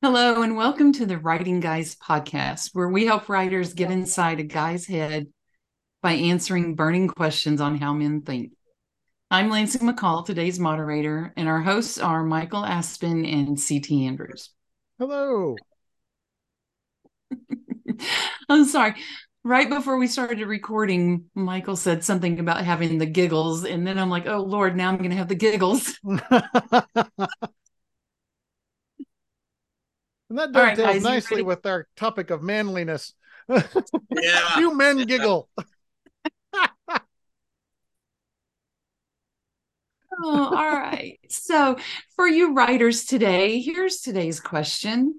Hello, and welcome to the Writing Guys podcast, where we help writers get inside a guy's head by answering burning questions on how men think. I'm Lansing McCall, today's moderator, and our hosts are Michael Aspen and CT Andrews. Hello. I'm sorry. Right before we started recording, Michael said something about having the giggles, and then I'm like, oh Lord, now I'm going to have the giggles. And that dovetails right, nicely with our topic of manliness. Yeah. you men giggle. oh, all right. So, for you writers today, here's today's question.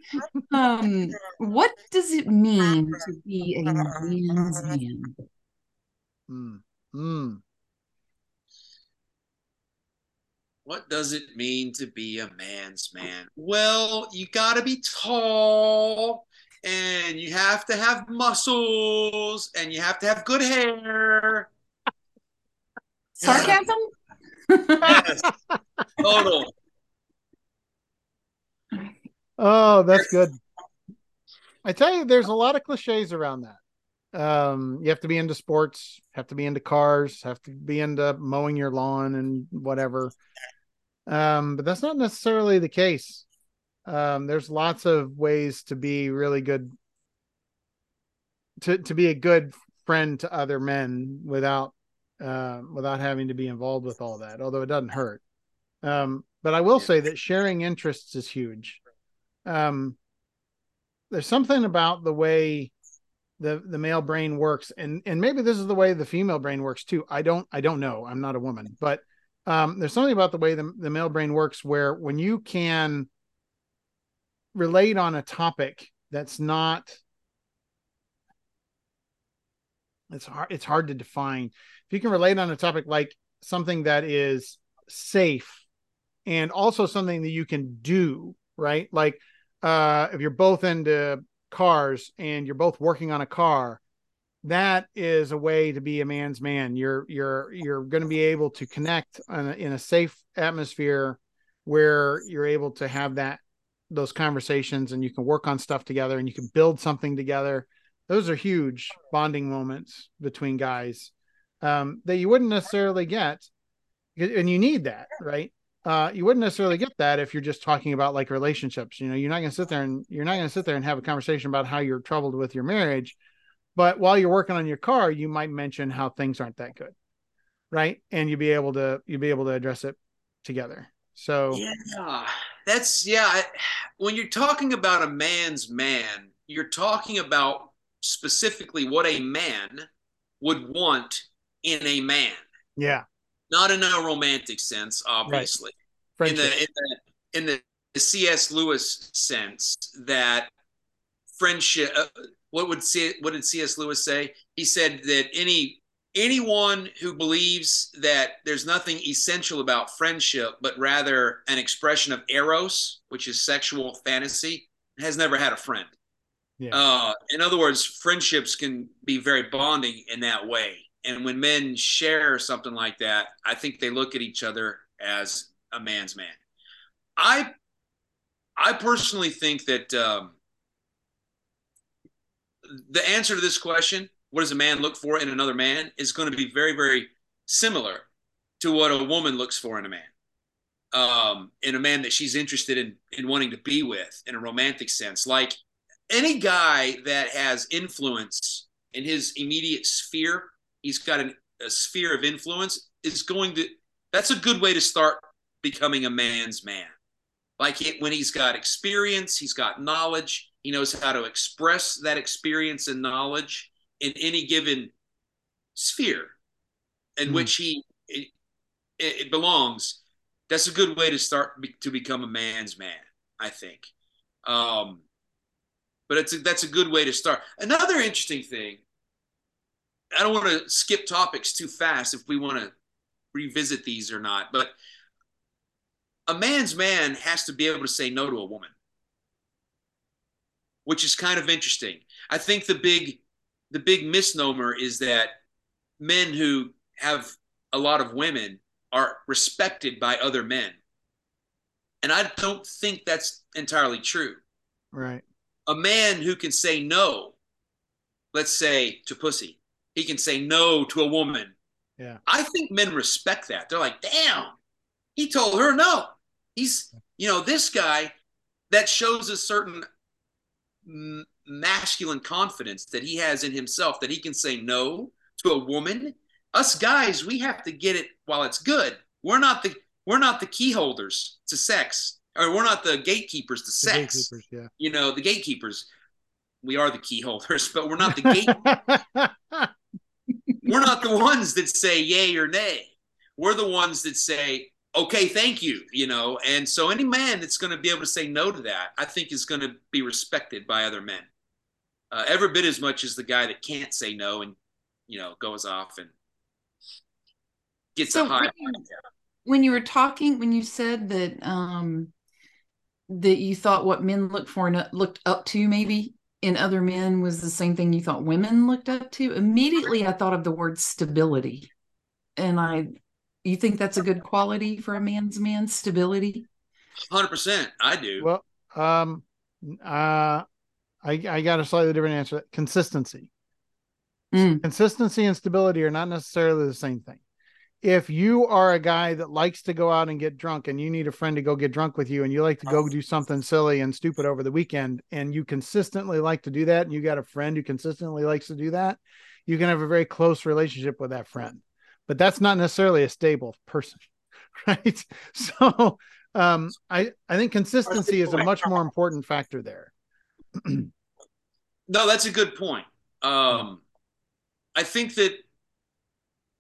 Um, what does it mean to be a man's man? Mm. Mm. What does it mean to be a man's man? Well, you got to be tall and you have to have muscles and you have to have good hair. Sarcasm? yes. Total. Oh, that's good. I tell you, there's a lot of cliches around that. Um, you have to be into sports, have to be into cars, have to be into mowing your lawn and whatever. Um, but that's not necessarily the case. Um, there's lots of ways to be really good to to be a good friend to other men without uh, without having to be involved with all that, although it doesn't hurt. Um, but I will say that sharing interests is huge. Um, there's something about the way the the male brain works, and and maybe this is the way the female brain works too. I don't I don't know. I'm not a woman, but um, there's something about the way the, the male brain works where when you can relate on a topic that's not it's hard it's hard to define. If you can relate on a topic like something that is safe and also something that you can do right? Like uh if you're both into cars and you're both working on a car that is a way to be a man's man. You're you're you're going to be able to connect a, in a safe atmosphere where you're able to have that those conversations and you can work on stuff together and you can build something together. Those are huge bonding moments between guys um, that you wouldn't necessarily get, and you need that, right? Uh, you wouldn't necessarily get that if you're just talking about like relationships. You know, you're not going to sit there and you're not going to sit there and have a conversation about how you're troubled with your marriage but while you're working on your car, you might mention how things aren't that good, right? And you'll be able to you'll be able to address it together. So yeah, that's yeah. When you're talking about a man's man, you're talking about specifically what a man would want in a man. Yeah. Not in a romantic sense, obviously. Right. In the in the in the C.S. Lewis sense that friendship. Uh, what would C, what did C.S. Lewis say? He said that any anyone who believes that there's nothing essential about friendship, but rather an expression of eros, which is sexual fantasy, has never had a friend. Yeah. Uh, in other words, friendships can be very bonding in that way. And when men share something like that, I think they look at each other as a man's man. I I personally think that um, the answer to this question, what does a man look for in another man, is going to be very, very similar to what a woman looks for in a man. Um, in a man that she's interested in in wanting to be with in a romantic sense. Like any guy that has influence in his immediate sphere, he's got an, a sphere of influence, is going to that's a good way to start becoming a man's man. Like it, when he's got experience, he's got knowledge, he knows how to express that experience and knowledge in any given sphere in mm. which he it, it, belongs. That's a good way to start be, to become a man's man, I think. Um, but it's a, that's a good way to start. Another interesting thing. I don't want to skip topics too fast if we want to revisit these or not, but a man's man has to be able to say no to a woman which is kind of interesting. I think the big the big misnomer is that men who have a lot of women are respected by other men. And I don't think that's entirely true. Right. A man who can say no, let's say to pussy, he can say no to a woman. Yeah. I think men respect that. They're like, damn, he told her no. He's, you know, this guy that shows a certain masculine confidence that he has in himself that he can say no to a woman. Us guys, we have to get it while it's good. We're not the we're not the key holders to sex, or we're not the gatekeepers to sex. Gatekeepers, yeah. You know, the gatekeepers. We are the key holders, but we're not the gate. we're not the ones that say yay or nay. We're the ones that say, okay, thank you, you know. And so any man that's going to be able to say no to that, I think is going to be respected by other men. Uh, every bit as much as the guy that can't say no and, you know, goes off and gets so a high. When when you were talking, when you said that, um, that you thought what men looked for and looked up to maybe in other men was the same thing you thought women looked up to immediately i thought of the word stability and i you think that's a good quality for a man's man? Stability? 100% i do. Well um uh i i got a slightly different answer. Consistency. Mm. consistency and stability are not necessarily the same thing. If you are a guy that likes to go out and get drunk and you need a friend to go get drunk with you and you like to go do something silly and stupid over the weekend and you consistently like to do that and you got a friend who consistently likes to do that you can have a very close relationship with that friend but that's not necessarily a stable person right so um i i think consistency is a much more important factor there no that's a good point um i think that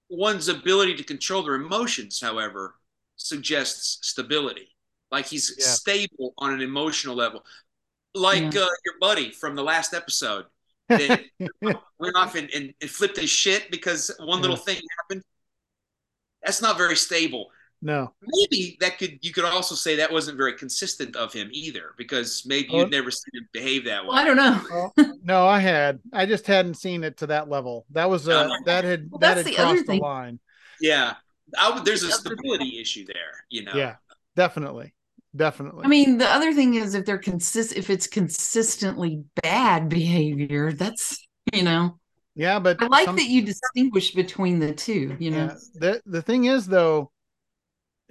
one's ability to control their emotions, however, suggests stability. Like he's yeah. stable on an emotional level, like yeah. uh, your buddy from the last episode that went off and, and, and, flipped his shit because one yeah. little thing happened. That's not very stable. No. Maybe that could you could also say that wasn't very consistent of him either, because maybe you'd never seen him behave that way. Well, I don't know. well, no, I had. I just hadn't seen it to that level. That was uh, that had well, that had the crossed the line. Yeah, I, there's a stability issue there. You know. Yeah, definitely, definitely. I mean, the other thing is if they're consist if it's consistently bad behavior, that's you know. Yeah, but I like some... that you distinguish between the two. You know. Yeah. The the thing is though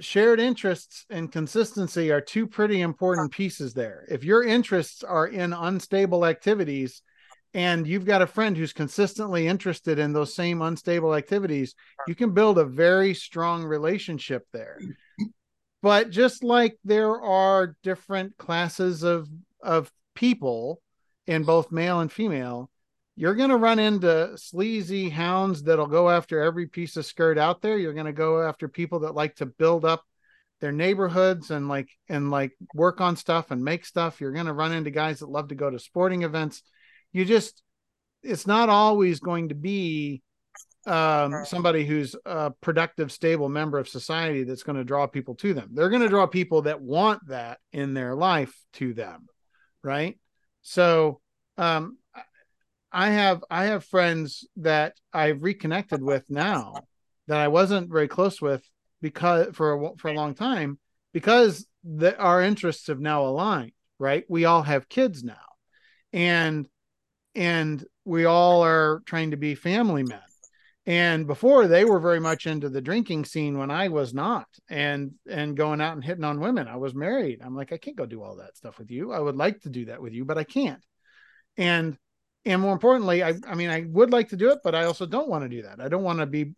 shared interests and consistency are two pretty important pieces there. If your interests are in unstable activities and you've got a friend who's consistently interested in those same unstable activities, you can build a very strong relationship there. But just like there are different classes of of people in both male and female, you're going to run into sleazy hounds that'll go after every piece of skirt out there. You're going to go after people that like to build up their neighborhoods and like and like work on stuff and make stuff. You're going to run into guys that love to go to sporting events. You just it's not always going to be um, somebody who's a productive, stable member of society that's going to draw people to them. They're going to draw people that want that in their life to them, right? So um, I have I have friends that I've reconnected with now that I wasn't very close with because for a, for a long time because the, our interests have now aligned right? We all have kids now. And and we all are trying to be family men. And before they were very much into the drinking scene when i was not and and going out and hitting on women. I was married. I'm like i can't go do all that stuff with you. I would like to do that with you but i can't. And and more importantly, I, I mean, I would like to do it, but I also don't want to do that. I don't want to be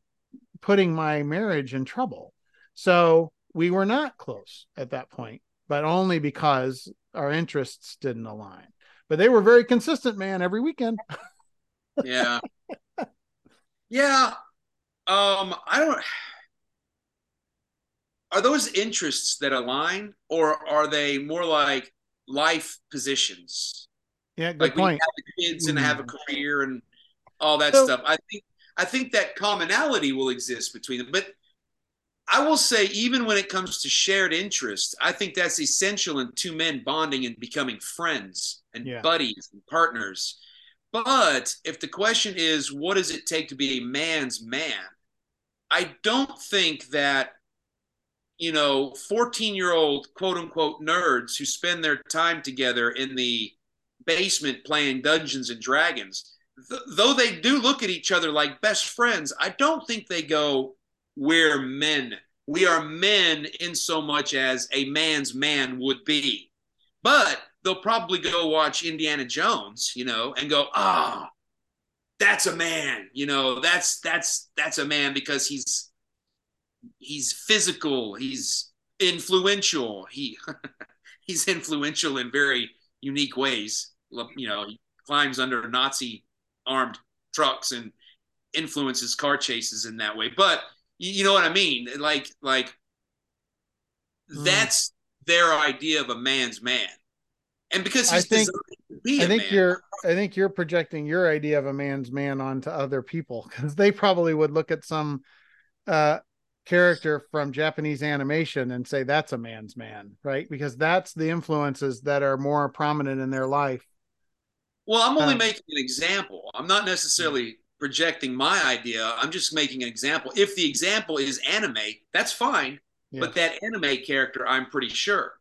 putting my marriage in trouble. So we were not close at that point, but only because our interests didn't align. But they were very consistent, man, every weekend. yeah. Yeah. Um, I don't are those interests that align or are they more like life positions? Yeah, good like point. have kids and have a mm-hmm. career and all that so, stuff. I think I think that commonality will exist between them. But I will say, even when it comes to shared interest, I think that's essential in two men bonding and becoming friends and yeah. buddies and partners. But if the question is, what does it take to be a man's man? I don't think that you know 14 year old quote unquote nerds who spend their time together in the basement playing Dungeons and Dragons. Th- though they do look at each other like best friends, I don't think they go, We're men. We are men in so much as a man's man would be. But they'll probably go watch Indiana Jones, you know, and go, Ah, oh, that's a man, you know, that's that's that's a man because he's he's physical, he's influential, he he's influential in very unique ways. You know, he climbs under Nazi armed trucks and influences car chases in that way. But you know what I mean? Like, like mm. that's their idea of a man's man. And because I think, I think man, you're, I think you're projecting your idea of a man's man onto other people because they probably would look at some uh, character from Japanese animation and say that's a man's man, right? Because that's the influences that are more prominent in their life. Well, I'm only uh, making an example. I'm not necessarily projecting my idea. I'm just making an example. If the example is anime, that's fine. Yeah. But that anime character, I'm pretty sure,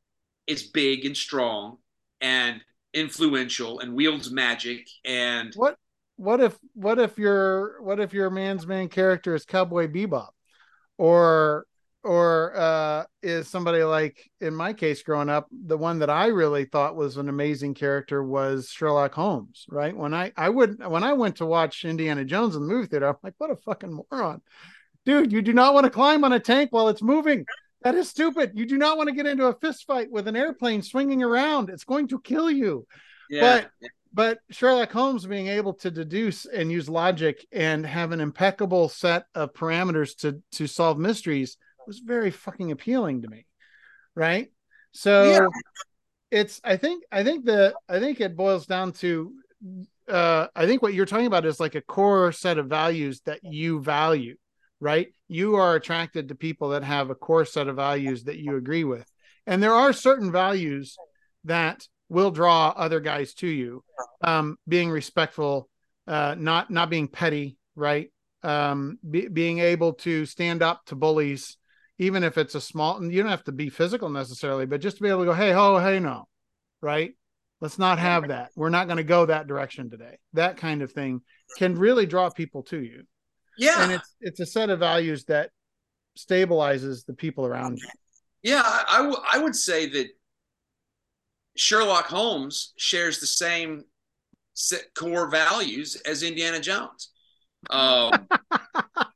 is big and strong and influential and wields magic and what what if what if your what if your man's man character is Cowboy Bebop? or or uh, is somebody like in my case growing up the one that i really thought was an amazing character was sherlock holmes right? When i i would when i went to watch indiana jones in the movie theater i'm like what a fucking moron. Dude you do not want to climb on a tank while it's moving. That is stupid. You do not want to get into a fist fight with an airplane swinging around. It's going to kill you. Yeah. but but Sherlock Holmes being able to deduce and use logic and have an impeccable set of parameters to to solve mysteries was very fucking appealing to me. Right? So yeah. it's I think I think the I think it boils down to uh I think what you're talking about is like a core set of values that you value, right? You are attracted to people that have a core set of values that you agree with. And there are certain values that will draw other guys to you. Um, being respectful, uh, not not being petty, right? Um, be, being able to stand up to bullies, even if it's a small. You don't have to be physical necessarily, but just to be able to go, hey, ho, hey, no, right? Let's not have that. We're not going to go that direction today. That kind of thing can really draw people to you. Yeah, and it's it's a set of values that stabilizes the people around you. Yeah, I, I, w- I would say that Sherlock Holmes shares the same core values as Indiana Jones. Um,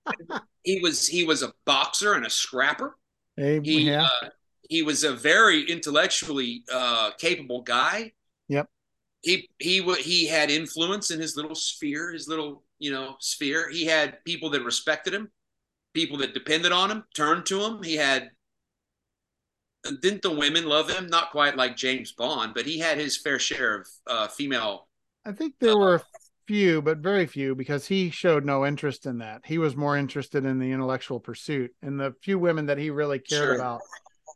he was he was a boxer and a scrapper. Hey, he yeah. uh, he was a very intellectually uh, capable guy. Yep. He he he had influence in his little sphere, his little you know sphere. He had people that respected him, people that depended on him, turned to him. He had didn't the women love him? Not quite like James Bond, but he had his fair share of uh, female. I think there uh, were a few, but very few, because he showed no interest in that. He was more interested in the intellectual pursuit, and the few women that he really cared sure. about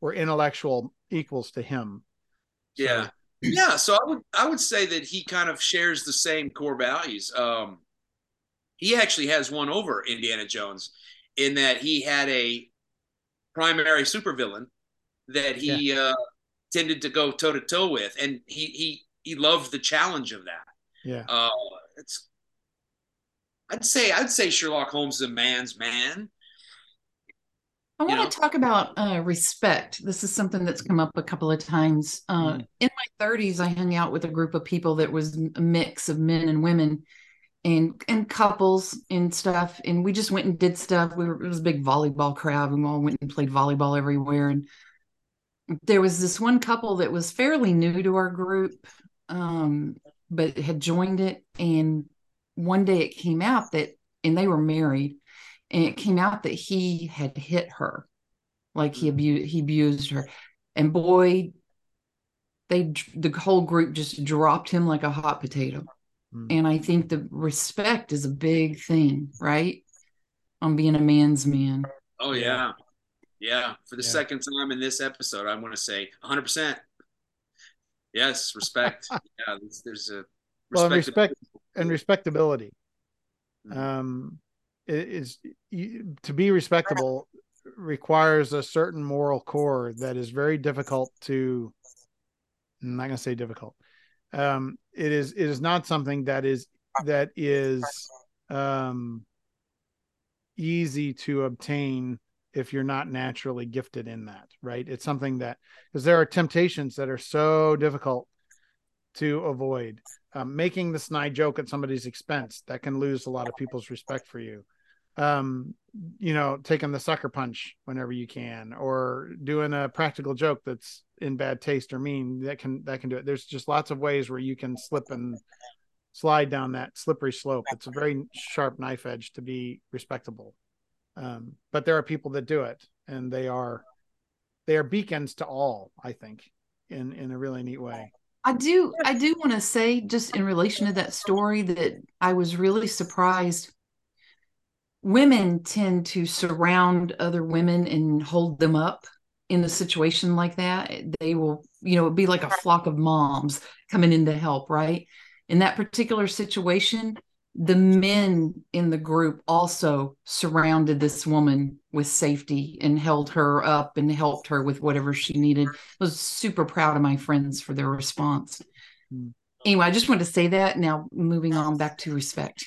were intellectual equals to him. So. Yeah, yeah. So I would I would say that he kind of shares the same core values. Um, he actually has one over Indiana Jones in that he had a primary supervillain that he yeah. uh, tended to go toe to toe with, and he he he loved the challenge of that. Yeah, uh, it's. I'd say I'd say Sherlock Holmes is a man's man. I want know? to talk about uh, respect. This is something that's come up a couple of times. Uh, mm. In my 30s, I hung out with a group of people that was a mix of men and women, and and couples and stuff. And we just went and did stuff. We were it was a big volleyball crowd. We all went and played volleyball everywhere. And there was this one couple that was fairly new to our group, um, but had joined it. And one day it came out that, and they were married, and it came out that he had hit her, like he abused he abused her, and boy, they the whole group just dropped him like a hot potato. Mm. And I think the respect is a big thing, right? On being a man's man. Oh yeah. Yeah, for the yeah. second time in this episode, I want to say 100. Yes, respect. yeah, there's, there's a well, respect and respectability. Mm-hmm. Um, is to be respectable. requires a certain moral core that is very difficult to I'm not going to say difficult. Um, it is it is not something that is that is um, easy to obtain if you're not naturally gifted in that, right? It's something that because there are temptations that are so difficult to avoid. Um, making the snide joke at somebody's expense that can lose a lot of people's respect for you. Um, you know, taking the sucker punch whenever you can, or doing a practical joke that's in bad taste or mean that can that can do it. There's just lots of ways where you can slip and slide down that slippery slope. It's a very sharp knife edge to be respectable. Um, but there are people that do it, and they are they are beacons to all. I think in in a really neat way. I do I do want to say just in relation to that story that I was really surprised women tend to surround other women and hold them up in a situation like that they will you know be like a flock of moms coming in to help right in that particular situation the men in the group also surrounded this woman with safety and held her up and helped her with whatever she needed. I was super proud of my friends for their response. Mm. Anyway, I just wanted to say that. Now, moving on back to respect.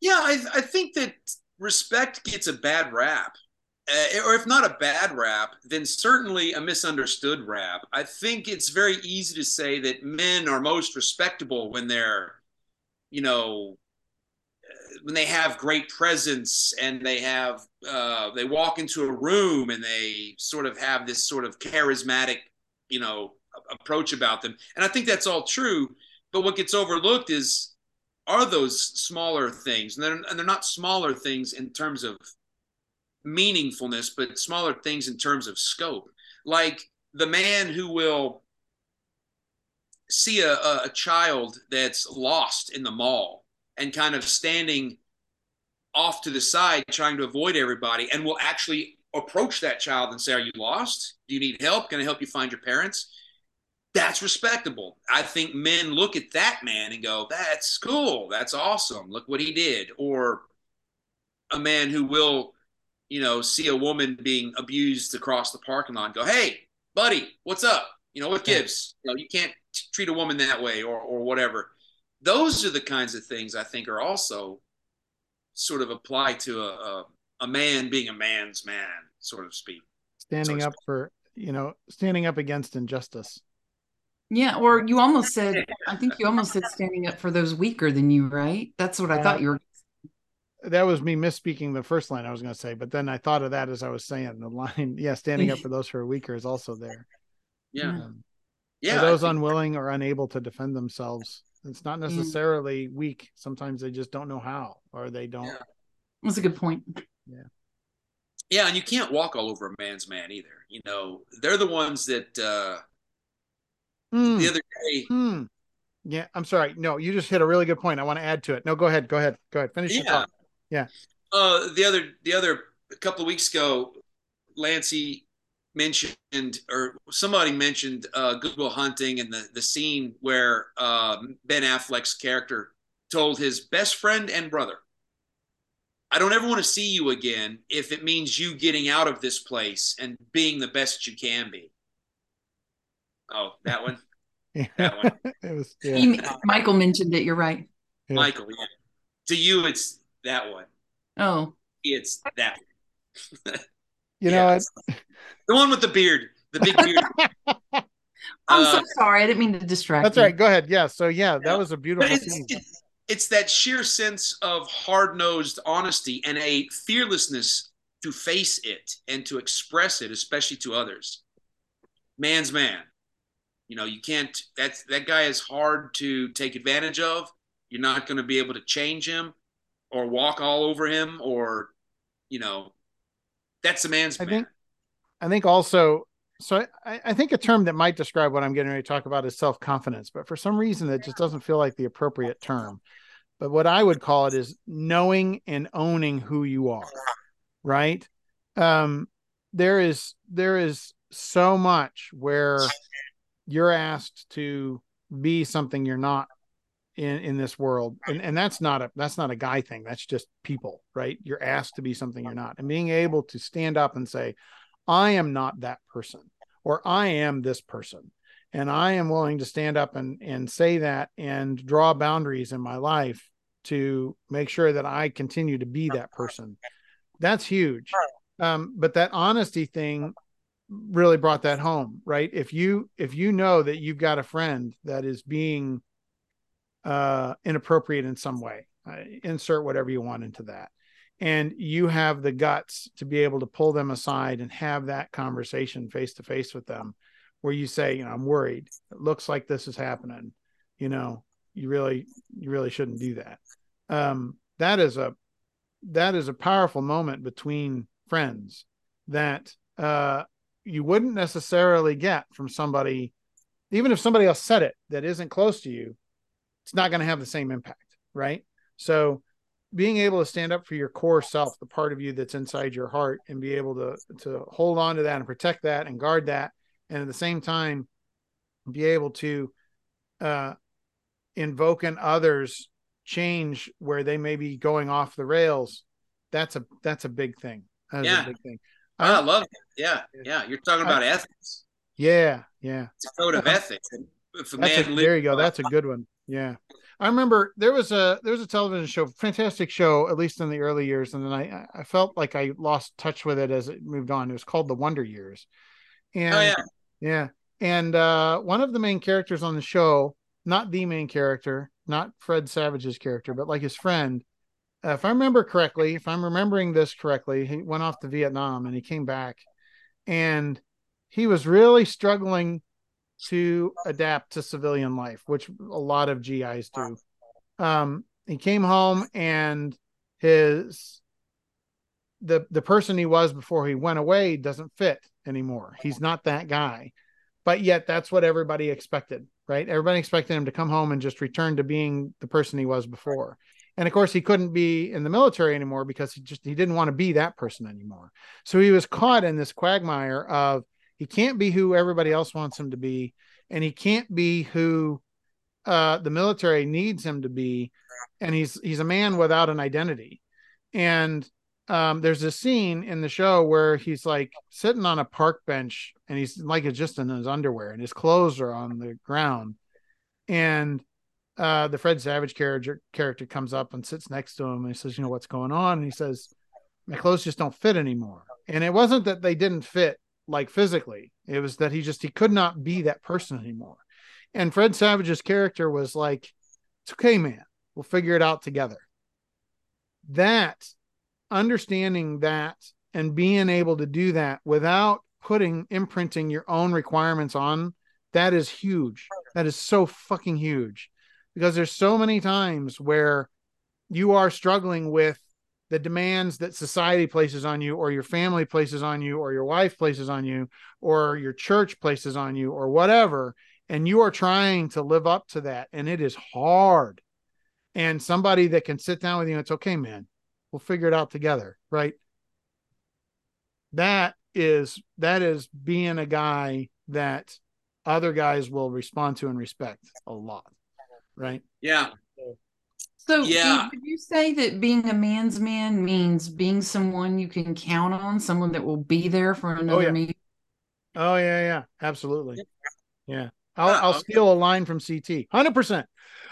yeah, I, I think that respect gets a bad rap. Uh, or if not a bad rap, then certainly a misunderstood rap. I think it's very easy to say that men are most respectable when they're, you know, when they have great presence and they have uh, they walk into a room and they sort of have this sort of charismatic you know approach about them. And i think that's all true but what gets overlooked is are those smaller things and they're, and they're not smaller things in terms of meaningfulness but smaller things in terms of scope. Like the man who will see a, a child that's lost in the mall and kind of standing off to the side trying to avoid everybody and will actually approach that child and say are you lost? Do you need help? Can i help you find your parents? That's respectable. I think men look at that man and go that's cool. That's awesome. Look what he did. Or a man who will you know see a woman being abused across the parking lot and go hey buddy what's up? You know what gives? You know you can't treat a woman that way or or whatever those are the kinds of things I think are also sort of apply to a, a, a man being a man's man, sort of speak. Standing up for, you know, standing up against injustice. Yeah, or you almost said, I think you almost said standing up for those weaker than you, right? That's what I thought you were. That was me misspeaking the first line I was going to say, but then I thought of that as I was saying the line. Yeah, standing up for those who are weaker is also there. Yeah. Um, yeah. those think... unwilling or unable to defend themselves it's not mm. necessarily mm. weak. Sometimes they just don't know how, or they don't. Yeah. That's a good point. Yeah. Yeah, and you can't walk all over a man's man either. You know, they're the ones that uh mm. the other day. Mm. Yeah, I'm sorry. No, you just hit a really good point. I want to add to it. No, go ahead. Go ahead. Go ahead. Finish yeah. your thought. Yeah. Uh, the other, the other, a couple of weeks ago, Lancy mentioned or somebody mentioned uh, Good Will Hunting and the the scene where uh, Ben Affleck's character told his best friend and brother, "I don't ever want to see you again if it means you getting out of this place and being the best you can be." Oh, that one. yeah. That one. it was. Yeah. He, Michael mentioned it. You're right. Yeah. Michael, yeah. To you, it's that one. Oh. It's that. you know, the one with the beard, the big beard. I'm uh, so sorry. I didn't mean to distract. That's you. right. Go ahead. Yeah. So yeah, that was a beautiful it's, scene. It's, it's that sheer sense of hard-nosed honesty and a fearlessness to face it and to express it, especially to others. Man's man. You know, you can't. That's that guy is hard to take advantage of. You're not going to be able to change him or walk all over him or, you know, that's a man's I man. Think, I think also, so I, I think a term that might describe what I'm getting ready to talk about is self confidence, but for some reason it just doesn't feel like the appropriate term. But what I would call it is knowing and owning who you are, right? Um, there is there is so much where you're asked to be something you're not in in this world. And and that's not a that's not a guy thing. That's just people right? You're asked to be something you're not. And being able to stand up and say i am not that person or i am this person. And i am willing to stand up and and say that and draw boundaries in my life to make sure that i continue to be that person. That's huge. Um, but that honesty thing really brought that home right? If you if you know that you've got a friend that is being uh, inappropriate in some way. Uh, insert whatever you want into that. And you have the guts to be able to pull them aside and have that conversation face to face with them where you say, you know, I'm worried. It looks like this is happening. You know, you really, you really shouldn't do that. Um, that is a, that is a powerful moment between friends that uh, you wouldn't necessarily get from somebody, even if somebody else said it that isn't close to you it's not going to have the same impact, right? So being able to stand up for your core self, the part of you that's inside your heart, and be able to to hold on to that and protect that and guard that, and at the same time be able to uh, invoke in others change where they may be going off the rails. That's a that's a big thing. That's yeah. a big thing. I, I love it. Yeah, yeah. You're talking about I, ethics. Yeah, yeah. It's a code of uh-huh. ethics. If a man a, there you go. That's a good one. Yeah. I remember there was a there was a television show, fantastic show, at least in the early years, and then I I felt like I lost touch with it as it moved on. It was called The Wonder Years, and oh, yeah. yeah, and uh, one of the main characters on the show, not the main character, not Fred Savage's character, but like his friend, uh, if I remember correctly, if I'm remembering this correctly, he went off to Vietnam and he came back, and he was really struggling to adapt to civilian life, which a lot of GIs do. Um, he came home and his the the person he was before he went away doesn't fit anymore. He's not that guy. But yet that's what everybody expected, right? Everybody expected him to come home and just return to being the person he was before. And of course he couldn't be in the military anymore because he just he didn't want to be that person anymore. So he was caught in this quagmire of he can't be who everybody else wants him to be, and he can't be who uh, the military needs him to be. And he's he's a man without an identity. And um, there's a scene in the show where he's like sitting on a park bench, and he's like just in his underwear, and his clothes are on the ground. And uh, the Fred Savage character character comes up and sits next to him, and he says, "You know what's going on?" And he says, "My clothes just don't fit anymore." And it wasn't that they didn't fit like physically. It was that he just he could not be that person anymore. And Fred Savage's character was like, "It's okay, man. We'll figure it out together." That understanding that and being able to do that without putting imprinting your own requirements on that is huge. That is so fucking huge because there's so many times where you are struggling with the demands that society places on you or your family places on you or your wife places on you or your church places on you or whatever and you are trying to live up to that and it is hard. And somebody that can sit down with you and it's okay man. We'll figure it out together right? That is that is being a guy that other guys will respond to and respect a lot right? Yeah so, yeah. Did you say that being a man's man means being someone you can count on, someone that will be there for another oh, yeah. man? Oh yeah, yeah, absolutely. Yeah, I'll, uh, I'll steal a line from CT. Hundred percent.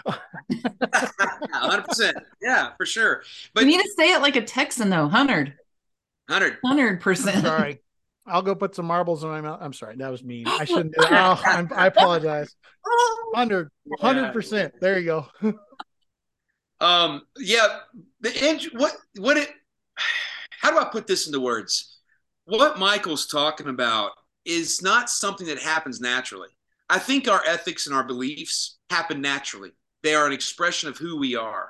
Hundred percent. Yeah, for sure. But you need to say it like a Texan, though. Hundred. Hundred. Hundred percent. Sorry. I'll go put some marbles in my mouth. I'm sorry, that was mean. I shouldn't. Do that. Oh, i apologize. 100 percent. There you go. Um, yeah, the what what it how do I put this into words? What Michael's talking about is not something that happens naturally. I think our ethics and our beliefs happen naturally. They are an expression of who we are.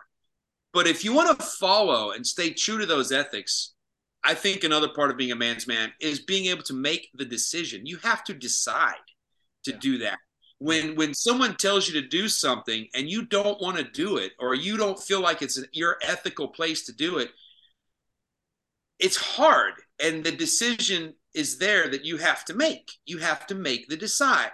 But if you want to follow and stay true to those ethics, I think another part of being a man's man is being able to make the decision. You have to decide to yeah. do that when when someone tells you to do something and you don't want to do it or you don't feel like it's an, your ethical place to do it it's hard and the decision is there that you have to make you have to make the decide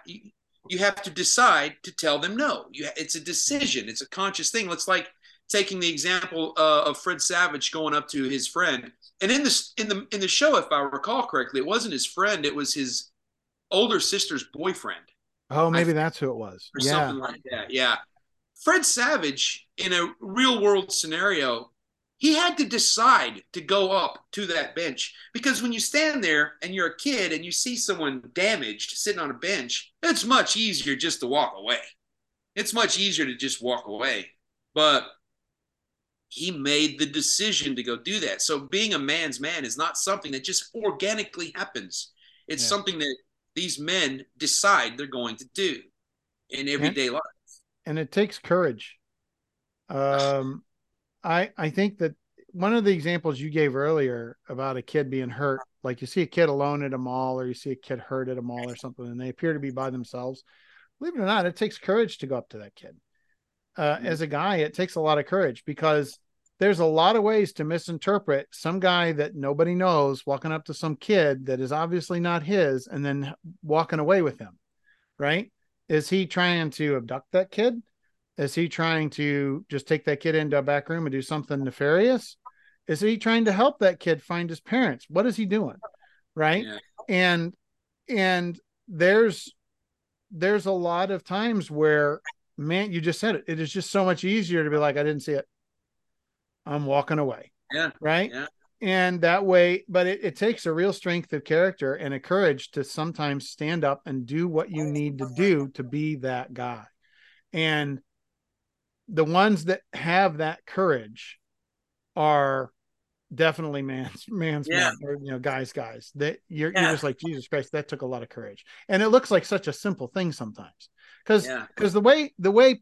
you have to decide to tell them no. You, it's a decision. It's a conscious thing. It's like taking the example uh, of Fred Savage going up to his friend, and in the in the in the show, if I recall correctly, it wasn't his friend; it was his older sister's boyfriend. Oh, maybe I, that's who it was. Or yeah. something like that. Yeah. Fred Savage, in a real world scenario, he had to decide to go up to that bench because when you stand there and you're a kid and you see someone damaged sitting on a bench, it's much easier just to walk away. It's much easier to just walk away. But he made the decision to go do that. So being a man's man is not something that just organically happens. It's yeah. something that these men decide they're going to do in everyday and, life. And it takes courage. Um I I think that one of the examples you gave earlier about a kid being hurt, like you see a kid alone at a mall or you see a kid hurt at a mall or something, and they appear to be by themselves. Believe it or not, it takes courage to go up to that kid. Uh, mm-hmm. As a guy, it takes a lot of courage because there's a lot of ways to misinterpret some guy that nobody knows walking up to some kid that is obviously not his and then walking away with him. Right? Is he trying to abduct that kid? Is he trying to just take that kid into a back room and do something nefarious? Is he trying to help that kid find his parents? What is he doing? Right. Yeah. And and there's there's a lot of times where man, you just said it. It is just so much easier to be like, I didn't see it. I'm walking away. Yeah. Right. Yeah. And that way, but it, it takes a real strength of character and a courage to sometimes stand up and do what you need to do to be that guy. And the ones that have that courage are definitely man's man's yeah. man or you know guys guys that you're, yeah. you're just like jesus christ that took a lot of courage and it looks like such a simple thing sometimes because because yeah. the way the way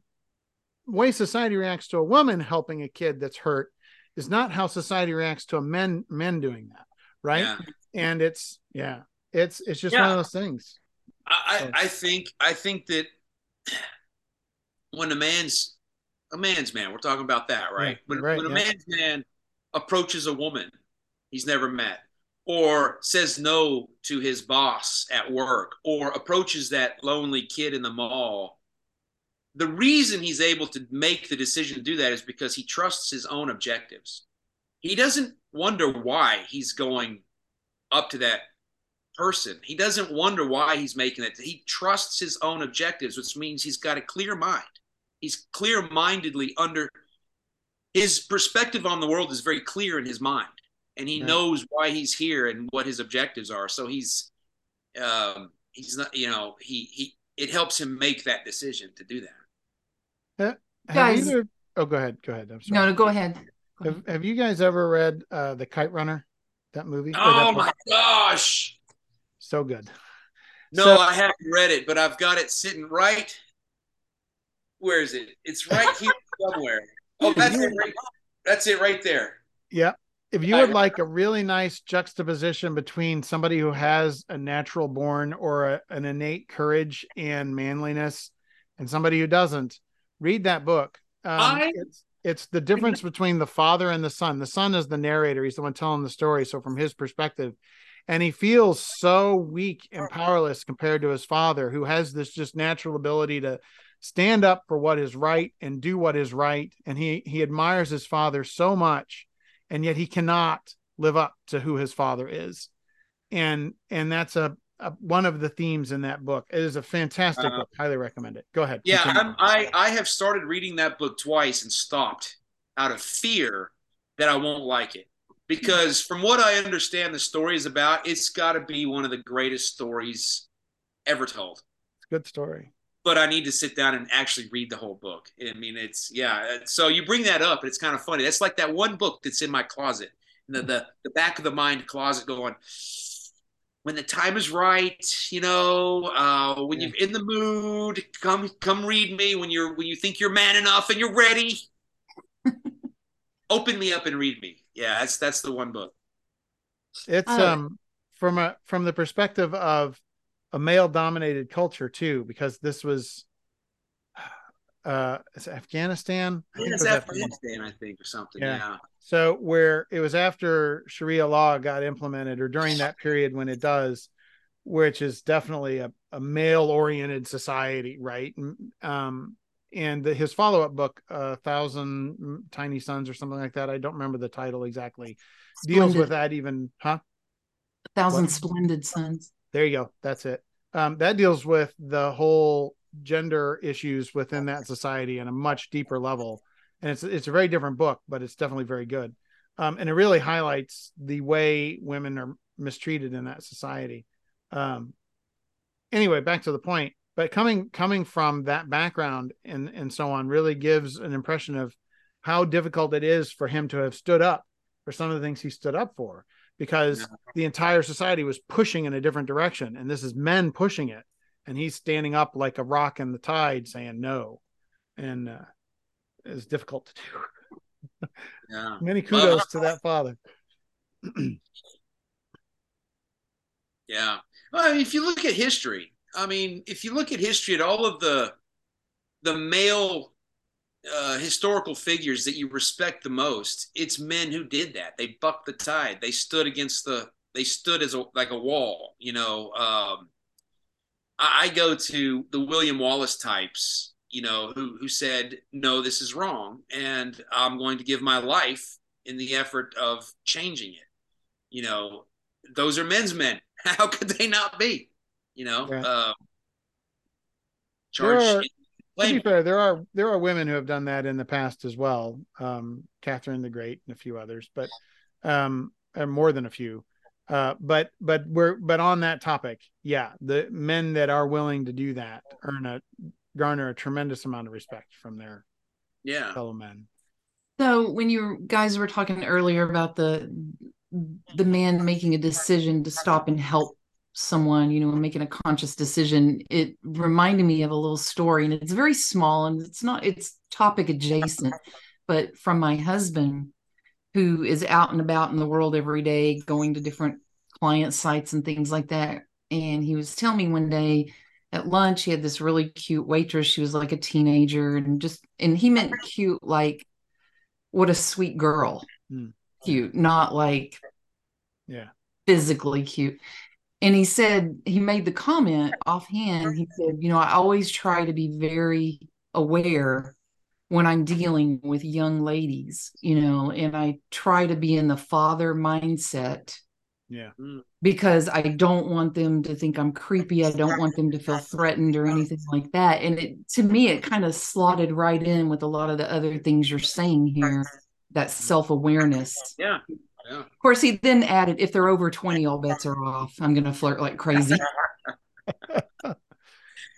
way society reacts to a woman helping a kid that's hurt is not how society reacts to a men men doing that right and it's yeah it's it's just one of those things I, so. I think i think that when a man's a man's man. We're talking about that, right? Yeah, when, right, when a man's man approaches a woman he's never met, or says no to his boss at work, or approaches that lonely kid in the mall, the reason he's able to make the decision to do that is because he trusts his own objectives. He doesn't wonder why he's going up to that person. He doesn't wonder why he's making it. He trusts his own objectives, which means he's got a clear mind he's clear-mindedly under his perspective on the world is very clear in his mind and he yeah. knows why he's here and what his objectives are so he's um he's not you know he he it helps him make that decision to do that uh, guys either, oh go ahead go ahead i'm sorry no no go ahead, go have, have, you guys ever read uh the kite runner that movie oh that my gosh so good no so, i haven't read it but i've got it sitting right where is it? It's right here somewhere. Oh, that's it. Right, that's it right there. Yeah. If you would like a really nice juxtaposition between somebody who has a natural born or a, an innate courage and manliness and somebody who doesn't, read that book. Um, I, it's, it's the difference between the father and the son. The son is the narrator, he's the one telling the story. So, from his perspective, and he feels so weak and powerless compared to his father, who has this just natural ability to stand up for what is right and do what is right. And he he admires his father so much, and yet he cannot live up to who his father is. And and that's a, a one of the themes in that book. It is a fantastic uh, book. Highly recommend it. Go ahead. Yeah, I'm, I I have started reading that book twice and stopped out of fear that I won't like it because from what I understand the story is about, it's got to be one of the greatest stories ever told. It's a good story but I need to sit down and actually read the whole book. I mean, it's yeah. So you bring that up, and it's kind of funny. That's like that one book that's in my closet, the the, the back of the mind closet, going. When the time is right, you know, uh, when yeah. you're in the mood, come come read me. When you're when you think you're man enough and you're ready, open me up and read me. Yeah, that's that's the one book. It's um from a from the perspective of a male dominated culture too, because this was uh is Afghanistan? I yeah, it's it Afghanistan, Afghanistan, I think, or something. Yeah. yeah. So where it was after Sharia law got implemented, or during that period when it does, which is definitely a, a male oriented society, right? Um, and the, his follow up book, A uh, Thousand Tiny Sons or something like that, I don't remember the title exactly, Splendid. deals with that even, huh? A Thousand what? Splendid Suns. There you go. That's it. Um, that deals with the whole gender issues within that society on a much deeper level. And it's it's a very different book, but it's definitely very good. Um, and it really highlights the way women are mistreated in that society. Um, anyway, back to the point. But coming coming from that background and and so on really gives an impression of how difficult it is for him to have stood up for some of the things he stood up for because yeah. the entire society was pushing in a different direction and this is men pushing it and he's standing up like a rock in the tide saying no. And uh, it's difficult to do. Yeah. Many kudos to that father. Yeah. Well, I mean, if you look at history i mean if you look at history at all of the the male uh, historical figures that you respect the most it's men who did that. They bucked the tide. They stood against the they stood as a like a wall you know um, I go to the William Wallace types, you know, who who said, "No, this is wrong, and I'm going to give my life in the effort of changing it." You know, those are men's men. How could they not be? You know, yeah. uh, charge. There are, to be fair, there are there are women who have done that in the past as well. Um, Catherine the Great and a few others, but um, more than a few. Uh, but but we're but on that topic, yeah, the men that are willing to do that earn a garner a tremendous amount of respect from their yeah fellow men. So when you guys were talking earlier about the the man making a decision to stop and help someone, you know, making a conscious decision, it reminded me of a little story, and it's very small and it's not it's topic adjacent, but from my husband who is out and about in the world every day, going to different client sites and things like that. And he was telling me one day at lunch, he had this really cute waitress. She was like a teenager and just, and he meant cute, like, what a sweet girl. Mm. Cute, not like, yeah, physically cute. And he said, he made the comment offhand. He said, you know, I always try to be very aware when I'm dealing with young ladies, you know, and I try to be in the father mindset. Yeah. Mm. Because I don't want them to think I'm creepy. I don't want them to feel threatened or anything like that. And it to me, it kind of slotted right in with a lot of the other things you're saying here. That self-awareness. Yeah. Yeah. Of course, he then added, if they're over 20, all bets are off. I'm gonna flirt like crazy.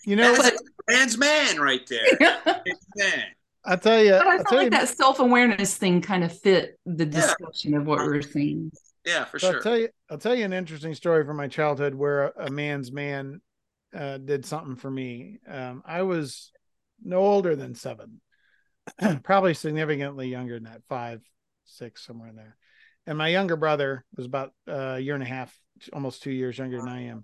you know, That's man's man right there. man. I tell you, but I felt like you, that self awareness thing kind of fit the discussion yeah. of what we are seeing. Yeah, for so sure. I'll tell you, I'll tell you an interesting story from my childhood where a, a man's man uh, did something for me. Um, I was no older than seven, probably significantly younger than that, five, six, somewhere in there. And my younger brother was about a year and a half, almost two years younger than I am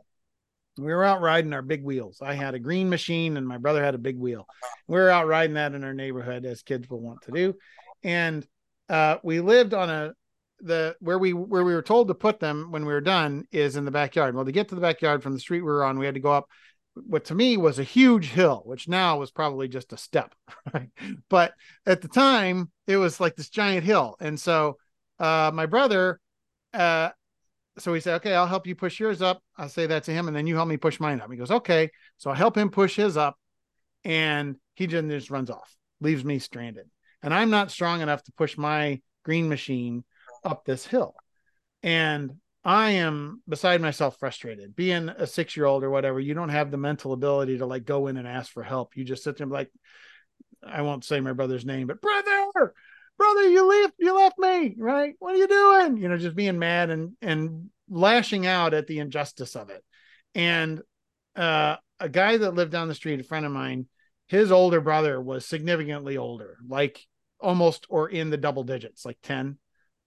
we were out riding our big wheels. I had a green machine and my brother had a big wheel. We were out riding that in our neighborhood as kids will want to do. And uh, we lived on a the where we where we were told to put them when we were done is in the backyard. Well, to get to the backyard from the street we were on, we had to go up what to me was a huge hill, which now was probably just a step. Right? But at the time, it was like this giant hill. And so uh, my brother uh, so he said, okay, I'll help you push yours up. I'll say that to him, and then you help me push mine up. He goes, okay. So I help him push his up, and he just, runs off, leaves me stranded. And I'm not strong enough to push my green machine up this hill. And I am beside myself frustrated. Being a six year old or whatever, you don't have the mental ability to like go in and ask for help. You just sit there like, I won't say my brother's name, but brother, brother, you left, you left me, right? What are you doing? You know, just being mad and and lashing out at the injustice of it. And uh, a guy that lived down the street, a friend of mine, his older brother was significantly older, like almost or in the double digits, like 10,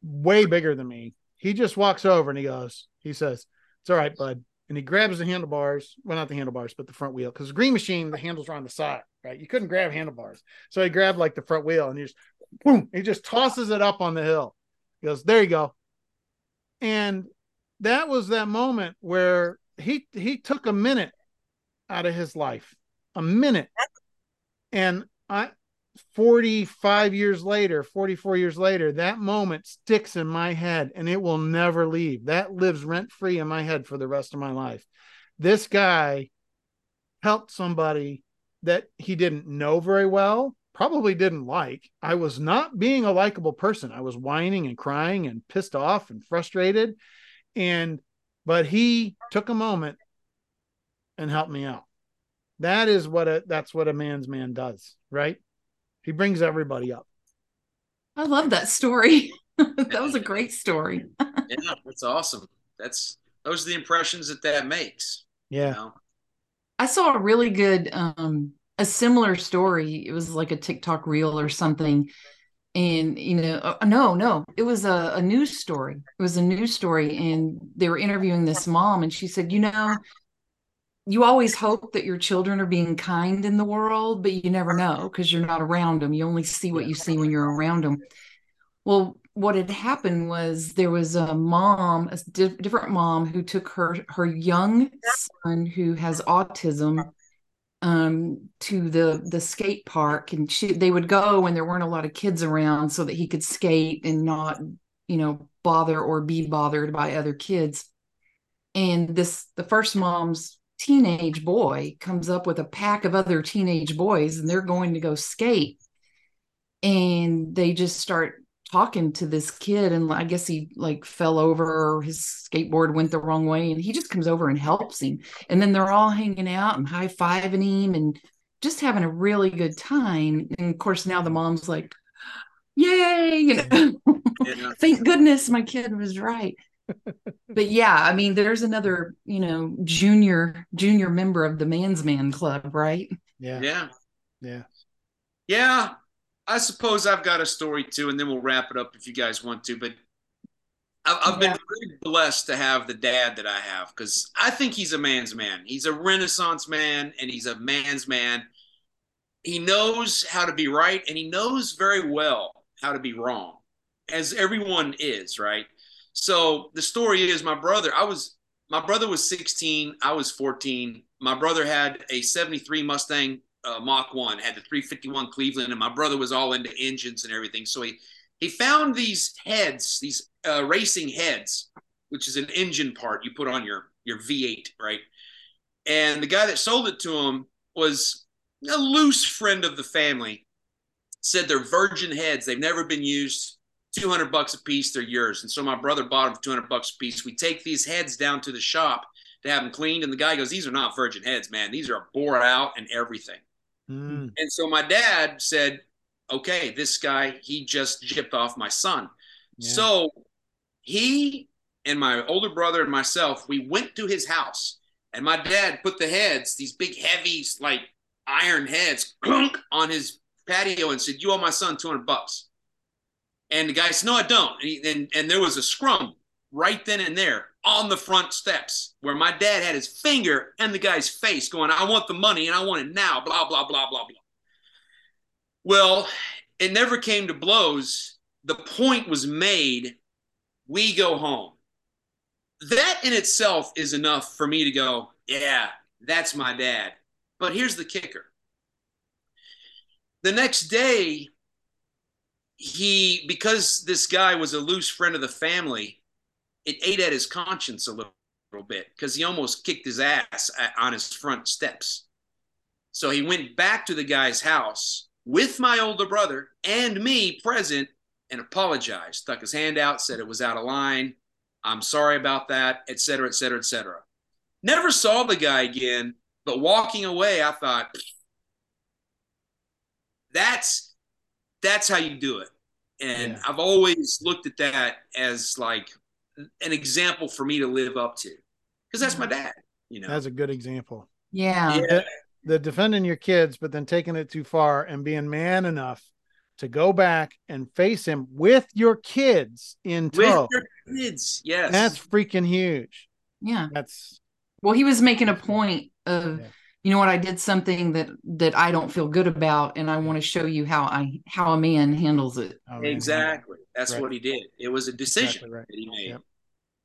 way bigger than me. He just walks over and he goes, he says, It's all right, bud. And he grabs the handlebars, well, not the handlebars, but the front wheel. Because green machine, the handles are on the side, right? You couldn't grab handlebars. So he grabbed like the front wheel and he just boom, he just tosses it up on the hill. He goes, There you go. And that was that moment where he he took a minute out of his life, a minute, and I 45 years later, 44 years later, that moment sticks in my head and it will never leave. That lives rent free in my head for the rest of my life. This guy helped somebody that he didn't know very well, probably didn't like. I was not being a likable person. I was whining and crying and pissed off and frustrated. And, but he took a moment and helped me out. That is what a, that's what a man's man does, right? He brings everybody up. I love that story. that was a great story. yeah, that's awesome. That's those are the impressions that that makes. Yeah. You know? I saw a really good um a similar story. It was like a TikTok reel or something. And you know, uh, no, no, it was a, a news story. It was a news story, and they were interviewing this mom, and she said, "You know, you always hope that your children are being kind in the world, but you never know because you're not around them. You only see what you see when you're around them. Well, what had happened was there was a mom, a di- different mom, who took her her young son who has autism um, to the the skate park, and she they would go when there weren't a lot of kids around, so that he could skate and not, you know, bother or be bothered by other kids. And this the first mom's teenage boy comes up with a pack of other teenage boys and they're going to go skate and they just start talking to this kid and i guess he like fell over or his skateboard went the wrong way and he just comes over and helps him and then they're all hanging out and high-fiving him and just having a really good time and of course now the mom's like yay you know? yeah. thank goodness my kid was right but yeah, I mean, there's another, you know, junior junior member of the Man's Man Club, right? Yeah. Yeah. Yeah. Yeah. I suppose I've got a story too, and then we'll wrap it up if you guys want to. But I've, I've been very blessed to have the dad that I have because I think he's a man's man. He's a Renaissance man, and he's a man's man. He knows how to be right, and he knows very well how to be wrong, as everyone is, right? So the story is my brother, I was my brother was 16, I was 14. My brother had a 73 Mustang uh, Mach 1, had the 351 Cleveland, and my brother was all into engines and everything. So he he found these heads, these uh, racing heads, which is an engine part you put on your your V8, right? And the guy that sold it to him was a loose friend of the family. Said they're virgin heads; they've never been used 200 bucks a piece, they're yours. And so my brother bought them for 200 bucks a piece. We take these heads down to the shop to have them cleaned. And the guy goes, These are not virgin heads, man. These are bore out and everything. Mm. And so my dad said, Okay, this guy, he just jipped off my son. Yeah. So he and my older brother and myself, we went to his house. And my dad put the heads, these big, heavy, like iron heads, on his patio and said, You owe my son 200 bucks. And the guy said, No, I don't. And, he, and, and there was a scrum right then and there on the front steps where my dad had his finger in the guy's face going, I want the money and I want it now, blah, blah, blah, blah, blah. Well, it never came to blows. The point was made. We go home. That in itself is enough for me to go, yeah, that's my dad. But here's the kicker. The next day, he because this guy was a loose friend of the family, it ate at his conscience a little, little bit because he almost kicked his ass on his front steps. So he went back to the guy's house with my older brother and me present and apologized, stuck his hand out, said it was out of line. I'm sorry about that, et cetera, et cetera, et cetera. Never saw the guy again, but walking away, I thought, that's that's how you do it. And yeah. I've always looked at that as like an example for me to live up to because that's my dad. You know, that's a good example. Yeah. yeah. The, the defending your kids, but then taking it too far and being man enough to go back and face him with your kids in tow. With your kids, yes. That's freaking huge. Yeah. That's well, he was making a point of yeah you know what i did something that that i don't feel good about and i want to show you how i how a man handles it exactly that's right. what he did it was a decision exactly right. that he made yep.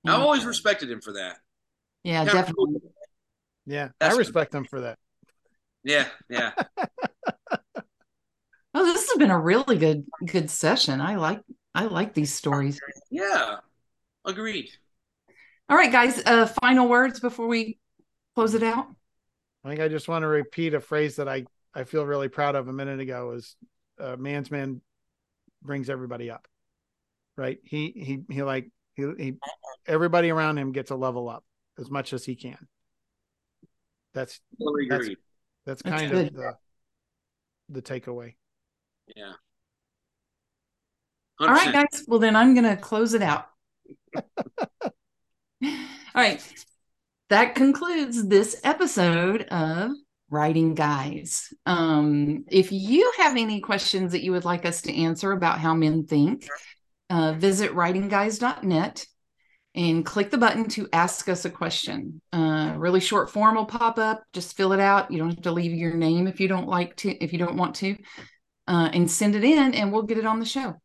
i always respected him for that Yeah, Yeah. definitely. Yeah, That's I respect him for that. Yeah, yeah. Oh, this has been a really good good session. I like I like these stories. Yeah. Agreed. All right, guys. Uh, final words before we close it out. I think I just want to repeat a phrase that I I feel really proud of a minute ago is uh, man's man brings everybody up. Right? He he he like he, he everybody around him gets a level up as much as he can. That's Totally That's- agreed. that's That's kind good. of the the takeaway. Yeah. All right, 100%. guys. Well, then I'm going to close it out. All right. That concludes this episode of Writing Guys. Um, if you have any questions that you would like us to answer about how men think, uh, visit writingguys.net and click the button to ask us a question. Uh, really short form will pop up. Just fill it out. You don't have to leave your name if you don't like to, if you don't want to, uh, and send it in, and we'll get it on the show.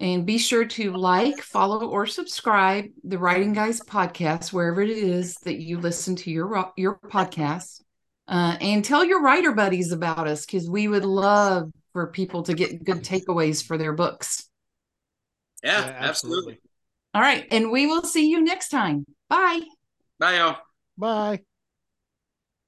And be sure to like, follow, or subscribe the Writing Guys podcast wherever it is that you listen to your your podcast. Uh, and tell your writer buddies about us because we would love for people to get good takeaways for their books. Yeah, Yeah, absolutely. All right, and we will see you next time. Bye. Bye, y'all. Bye.